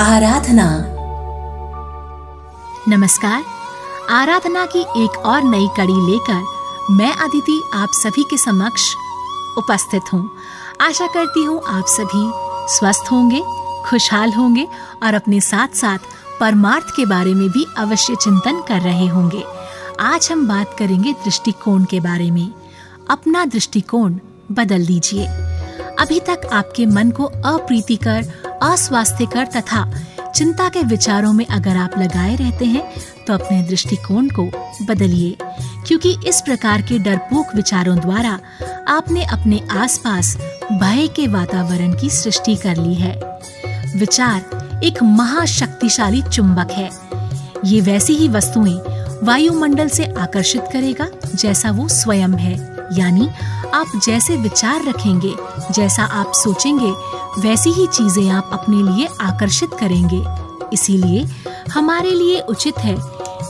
आराधना। नमस्कार। आराधना की एक और नई कड़ी लेकर मैं अदिति आप सभी के समक्ष उपस्थित हूँ। आशा करती हूँ आप सभी स्वस्थ होंगे, खुशहाल होंगे और अपने साथ साथ परमार्थ के बारे में भी अवश्य चिंतन कर रहे होंगे। आज हम बात करेंगे दृष्टिकोण के बारे में। अपना दृष्टिकोण बदल दीजिए। अभी तक आपके मन को अप्रीतिकर अस्वास्थ्यकर तथा चिंता के विचारों में अगर आप लगाए रहते हैं तो अपने दृष्टिकोण को बदलिए, क्योंकि इस प्रकार के डरपोक विचारों द्वारा आपने अपने आसपास भय के वातावरण की सृष्टि कर ली है। विचार एक महाशक्तिशाली चुंबक है। ये वैसी ही वस्तुएँ वायुमंडल से आकर्षित करेगा, जैसा वो स्वयं है। यानी आप जैसे विचार रखेंगे, जैसा आप सोचेंगे वैसी ही चीज़ें आप अपने लिए आकर्षित करेंगे। इसीलिए हमारे लिए उचित है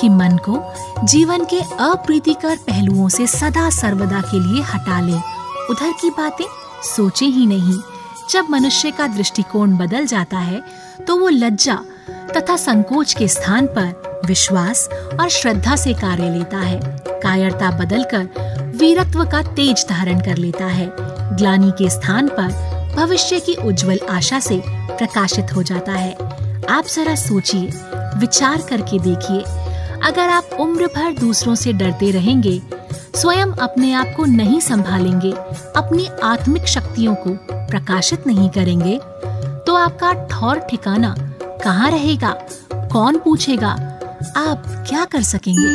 कि मन को जीवन के अप्रीतिकर पहलुओं से सदा सर्वदा के लिए हटा लें। उधर की बातें सोचे ही नहीं। जब मनुष्य का दृष्टिकोण बदल जाता है तो वो लज्जा तथा संकोच के स्थान पर विश्वास और श्रद्धा से कार्य लेता है। कायरता बदलकर वीरत्व का तेज धारण कर लेता है। ग्लानी के स्थान पर भविष्य की उज्जवल आशा से प्रकाशित हो जाता है। आप जरा सोचिए, विचार करके देखिए। अगर आप उम्र भर दूसरों से डरते रहेंगे, स्वयं अपने आप को नहीं संभालेंगे, अपनी आत्मिक शक्तियों को प्रकाशित नहीं करेंगे तो आपका ठौर ठिकाना कहाँ रहेगा? कौन पूछेगा? आप क्या कर सकेंगे?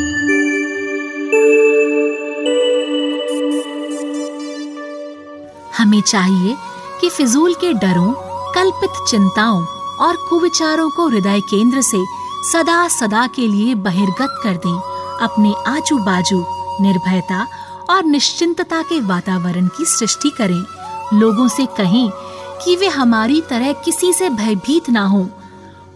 हमें चाहिए कि फिजूल के डरों, कल्पित चिंताओं और कुविचारों को हृदय केंद्र से सदा सदा के लिए बहिर्गत कर दें अपने आजू बाजू निर्भयता और निश्चिंतता के वातावरण की सृष्टि करें। लोगों से कहें कि वे हमारी तरह किसी से भयभीत ना हो।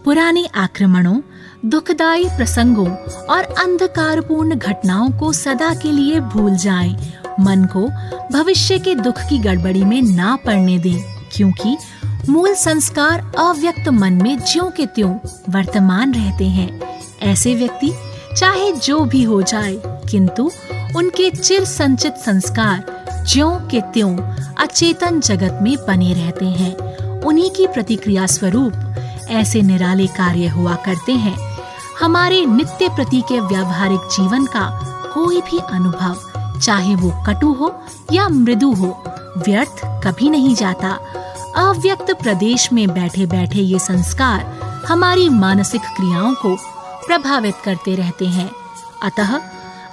पुराने आक्रमणों, दुखदायी प्रसंगों और अंधकारपूर्ण घटनाओं को सदा के लिए भूल जाएँ। मन को भविष्य के दुख की गड़बड़ी में ना पड़ने दें, क्योंकि मूल संस्कार अव्यक्त मन में ज्यो के त्यों वर्तमान रहते हैं। ऐसे व्यक्ति, चाहे जो भी हो जाए, किंतु उनके चिर संचित संस्कार ज्यो के त्यों अचेतन जगत में बने रहते हैं। उन्हीं की प्रतिक्रिया स्वरूप ऐसे निराले कार्य हुआ करते हैं। हमारे नित्य प्रति के व्यावहारिक जीवन का कोई भी अनुभव चाहे वो कटु हो या मृदु हो, व्यर्थ कभी नहीं जाता। अव्यक्त प्रदेश में बैठे बैठे ये संस्कार हमारी मानसिक क्रियाओं को प्रभावित करते रहते हैं। अतः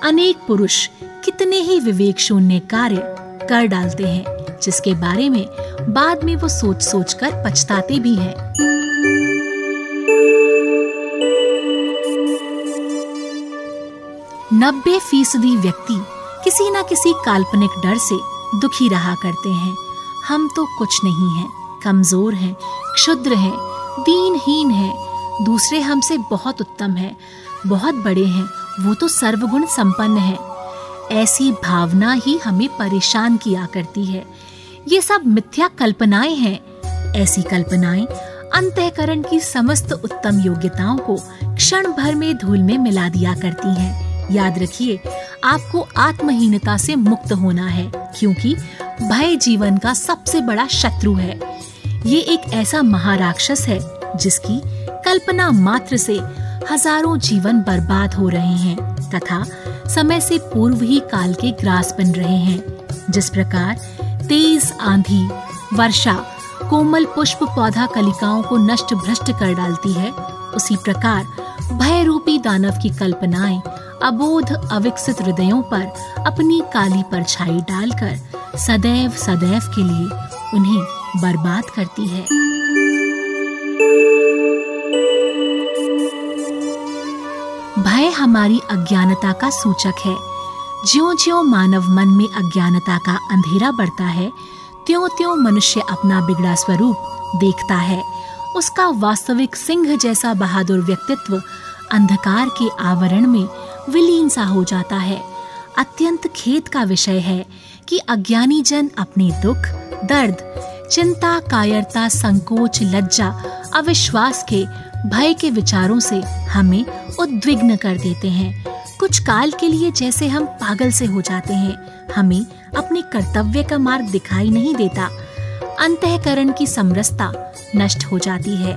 अनेक पुरुष कितने ही विवेक शून्य कार्य कर डालते हैं, जिसके बारे में बाद में वो सोच सोच कर पछताते भी हैं। नब्बे फ़ीसदी व्यक्ति किसी न किसी काल्पनिक डर से दुखी रहा करते हैं। हम तो कुछ नहीं हैं। कमज़ोर हैं, क्षुद्र हैं, दीनहीन हैं। दूसरे हमसे बहुत उत्तम हैं, बहुत बड़े हैं। वो तो सर्वगुण संपन्न है। ऐसी भावना ही हमें परेशान किया करती है। ये सब मिथ्या कल्पनाएँ हैं। ऐसी कल्पनाएँ अंतःकरण की समस्त उत्तम योग्यताओं को क्षण भर में धूल में मिला दिया करती हैं। याद रखिए आपको आत्महीनता से मुक्त होना है, क्योंकि भय जीवन का सबसे बड़ा शत्रु है। ये एक ऐसा महाराक्षस है, जिसकी कल्पना मात्र से हज़ारों जीवन बर्बाद हो रहे हैं, तथा समय से पूर्व ही काल के ग्रास बन रहे हैं। जिस प्रकार तेज आंधी, वर्षा, कोमल पुष्प पौधा कलिकाओं को नष्ट भ्रष्ट कर डालती है, उसी प्रकार भय रूपी दानव की कल्पनाएँ अबोध अविकसित हृदयों पर अपनी काली परछाई डालकर सदैव सदैव के लिए उन्हें बर्बाद करती है। भय हमारी अज्ञानता का सूचक है। ज्यो-ज्यो मानव मन में अज्ञानता का अंधेरा बढ़ता है, त्यों-त्यों मनुष्य अपना बिगड़ा स्वरूप देखता है। उसका वास्तविक सिंह जैसा बहादुर व्यक्तित्व अंधकार के आवरण में विलीन सा हो जाता है। अत्यंत खेद का विषय है कि अज्ञानी जन अपने दुख, दर्द, चिंता, कायरता, संकोच, लज्जा, अविश्वास के, भय के विचारों से हमें उद्विग्न कर देते हैं। कुछ काल के लिए जैसे हम पागल से हो जाते हैं, हमें अपने कर्तव्य का मार्ग दिखाई नहीं देता। अंतकरण की समरसता नष्ट हो जाती है।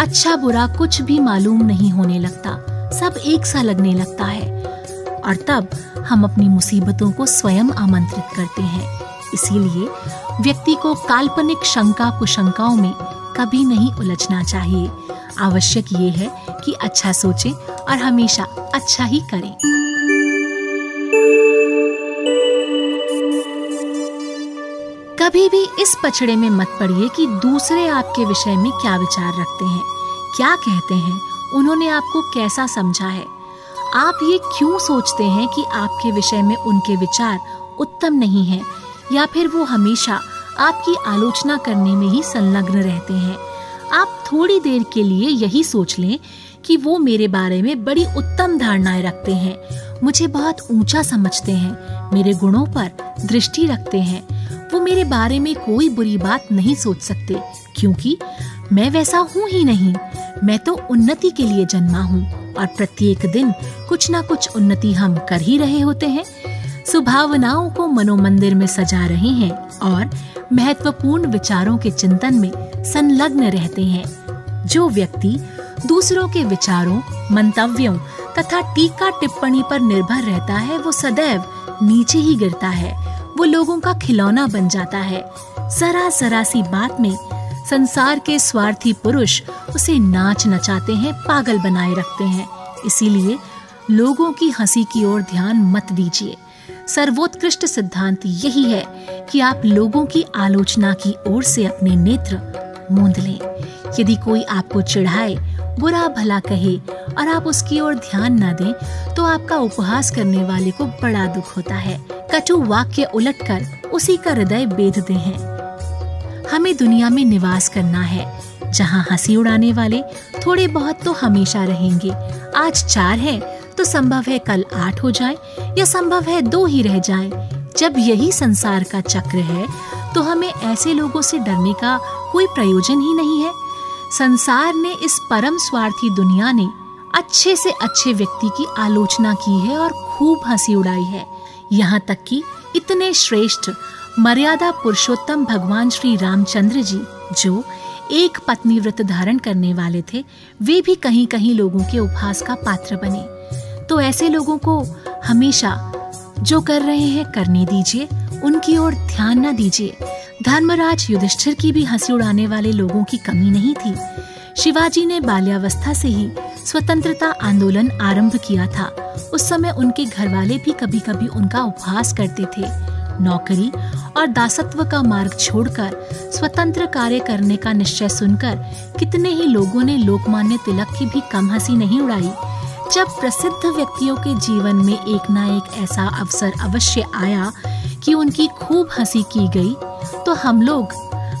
अच्छा बुरा कुछ भी मालूम नहीं होने लगता। सब एक सा लगने लगता है। और तब हम अपनी मुसीबतों को स्वयं आमंत्रित करते हैं। इसीलिए व्यक्ति को काल्पनिक शंका कुशंकाओं में कभी नहीं उलझना चाहिए। आवश्यक ये है कि अच्छा सोचें और हमेशा अच्छा ही करें। कभी भी इस पचड़े में मत पड़िए कि दूसरे आपके विषय में क्या विचार रखते हैं, क्या कहते हैं उन्होंने आपको कैसा समझा है? आप ये क्यों सोचते हैं कि आपके विषय में उनके विचार उत्तम नहीं हैं, या फिर वो हमेशा आपकी आलोचना करने में ही संलग्न रहते हैं? आप थोड़ी देर के लिए यही सोच लें कि वो मेरे बारे में बड़ी उत्तम धारणाएँ रखते हैं, मुझे बहुत ऊँचा समझते हैं, मेरे गुणों पर दृष्टि रखते हैं। वो मेरे बारे में कोई बुरी बात नहीं सोच सकते, क्योंकि मैं वैसा हूँ ही नहीं। मैं तो उन्नति के लिए जन्मा हूँ और प्रत्येक दिन कुछ ना कुछ उन्नति हम कर ही रहे होते हैं। सुभावनाओं को मनोमंदिर में सजा रहे हैं और महत्वपूर्ण विचारों के चिंतन में संलग्न रहते हैं। जो व्यक्ति दूसरों के विचारों, मंतव्यों तथा टीका टिप्पणी पर निर्भर रहता है, वो सदैव नीचे ही गिरता है। वो लोगों का खिलौना बन जाता है। जरा जरा सी बात में संसार के स्वार्थी पुरुष उसे नाच नचाते हैं, पागल बनाए रखते हैं। इसीलिए लोगों की हँसी की ओर ध्यान मत दीजिए। सर्वोत्कृष्ट सिद्धांत यही है कि आप लोगों की आलोचना की ओर से अपने नेत्र मूंद लें। यदि कोई आपको चिढ़ाए, बुरा भला कहे और आप उसकी ओर ध्यान न दें तो आपका उपहास करने वाले को बड़ा दुख होता है। कटु वाक्य उलटकर उसी का हृदय बेधते हैं। हमें दुनिया में निवास करना है। जहाँ हँसी उड़ाने वाले थोड़े बहुत तो हमेशा रहेंगे। आज चार है तो संभव है कल आठ हो जाए, या संभव है दो ही रह जाए। जब यही संसार का चक्र है तो हमें ऐसे लोगों से डरने का कोई प्रयोजन ही नहीं है। संसार ने इस परम स्वार्थी दुनिया ने अच्छे से अच्छे व्यक्ति की आलोचना की है और खूब हँसी उड़ाई है। यहाँ तक कि इतने श्रेष्ठ मर्यादा पुरुषोत्तम भगवान श्री रामचंद्र जी, जो एक पत्नी व्रत धारण करने वाले थे, वे भी कहीं कहीं लोगों के उपहास का पात्र बने। तो ऐसे लोगों को हमेशा जो कर रहे हैं, करने दीजिए, उनकी ओर ध्यान न दीजिए। धर्मराज युधिष्ठिर की भी हँसी उड़ाने वाले लोगों की कमी नहीं थी। शिवाजी ने बाल्यावस्था से ही स्वतंत्रता आंदोलन आरंभ किया था। उस समय उनके घर वाले भी कभी कभी उनका उपहास करते थे। नौकरी और दासत्व का मार्ग छोड़कर स्वतंत्र कार्य करने का निश्चय सुनकर कितने ही लोगों ने लोकमान्य तिलक की भी कम हँसी नहीं उड़ाई। जब प्रसिद्ध व्यक्तियों के जीवन में एक ना एक ऐसा अवसर अवश्य आया कि उनकी खूब हँसी की गई तो हम लोग,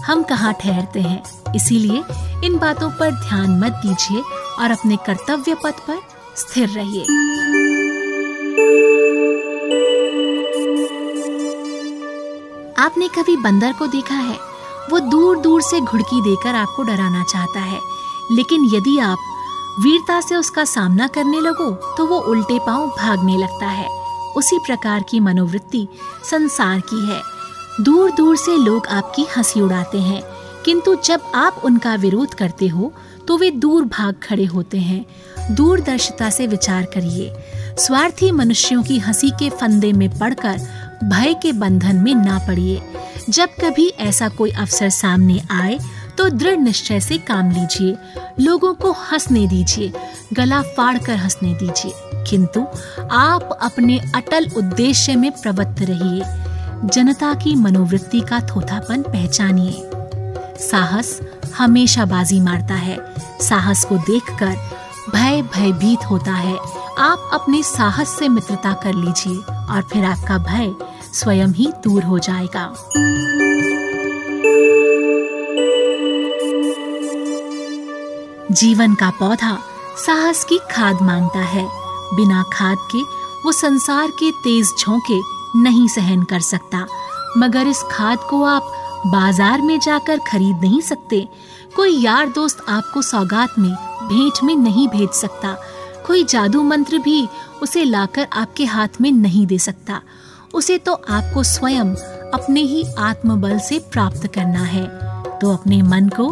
हम कहाँ ठहरते हैं? इसीलिए इन बातों पर ध्यान मत दीजिए और अपने कर्तव्य पथ पर स्थिर रहिए। आपने कभी बंदर को देखा है? वो दूर दूर से घुड़की देकर आपको डराना चाहता है। लेकिन यदि आप वीरता से उसका सामना करने लगो तो वो उल्टे पाँव भागने लगता है। उसी प्रकार की मनोवृत्ति संसार की है। दूर दूर से लोग आपकी हँसी उड़ाते हैं। किंतु जब आप उनका विरोध करते हो तो वे दूर भाग खड़े होते हैं। दूरदर्शिता से विचार करिए। स्वार्थी मनुष्यों की हँसी के फंदे में पड़कर भय के बंधन में ना पड़िए। जब कभी ऐसा कोई अवसर सामने आए तो दृढ़ निश्चय से काम लीजिए। लोगों को हंसने दीजिए, गला फाड़ कर हंसने दीजिए। किंतु आप अपने अटल उद्देश्य में प्रवृत्त रहिए। जनता की मनोवृत्ति का थोथापन पहचानिए। साहस हमेशा बाजी मारता है। साहस को देखकर भय भयभीत होता है। आप अपने साहस से मित्रता कर लीजिए और फिर आपका भय स्वयं ही दूर हो जाएगा। जीवन का पौधा साहस की खाद माँगता है। बिना खाद के वो संसार के तेज झोंके नहीं सहन कर सकता। मगर इस खाद को आप बाज़ार में जाकर खरीद नहीं सकते। कोई यार दोस्त आपको सौगात में, भेंट में नहीं भेज सकता। कोई जादू मंत्र भी उसे लाकर आपके हाथ में नहीं दे सकता। उसे तो आपको स्वयं अपने ही आत्मबल से प्राप्त करना है। तो अपने मन को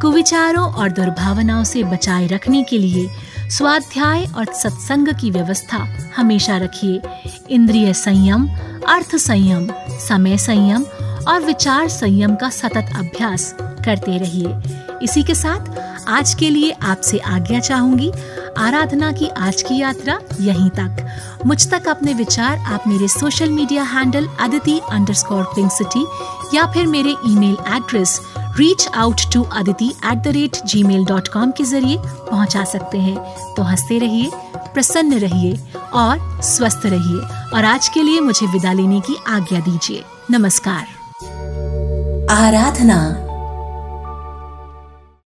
कुविचारों और दुर्भावनाओं से बचाए रखने के लिए स्वाध्याय और सत्संग की व्यवस्था हमेशा रखिए। इंद्रिय संयम, अर्थ संयम, समय संयम और विचार संयम का सतत अभ्यास करते रहिए। इसी के साथ आज के लिए आपसे आज्ञा चाहूँगी आराधना की आज की यात्रा यहीं तक। मुझ तक अपने विचार आप मेरे social media handle Aditi underscore pink city या फिर मेरे email address reach out to Aditi at the rate Gmail dot com के ज़रिए पहुँचा सकते हैं। तो हँसते रहिए, प्रसन्न रहिए और स्वस्थ रहिए। और आज के लिए मुझे विदा लेने की आज्ञा दीजिए। नमस्कार। आराधना